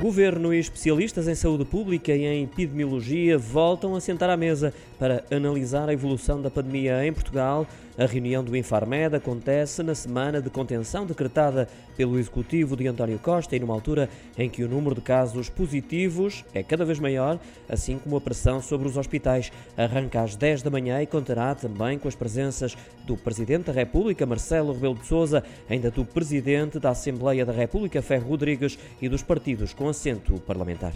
Governo e especialistas em saúde pública e em epidemiologia voltam a sentar à mesa para analisar a evolução da pandemia em Portugal. A reunião do Infarmed acontece na semana de contenção decretada pelo Executivo de António Costa e numa altura em que o número de casos positivos é cada vez maior, assim como a pressão sobre os hospitais. Arranca às 10 da manhã e contará também com as presenças do Presidente da República, Marcelo Rebelo de Sousa, ainda do Presidente da Assembleia da República, Ferro Rodrigues, e dos partidos com assento parlamentar.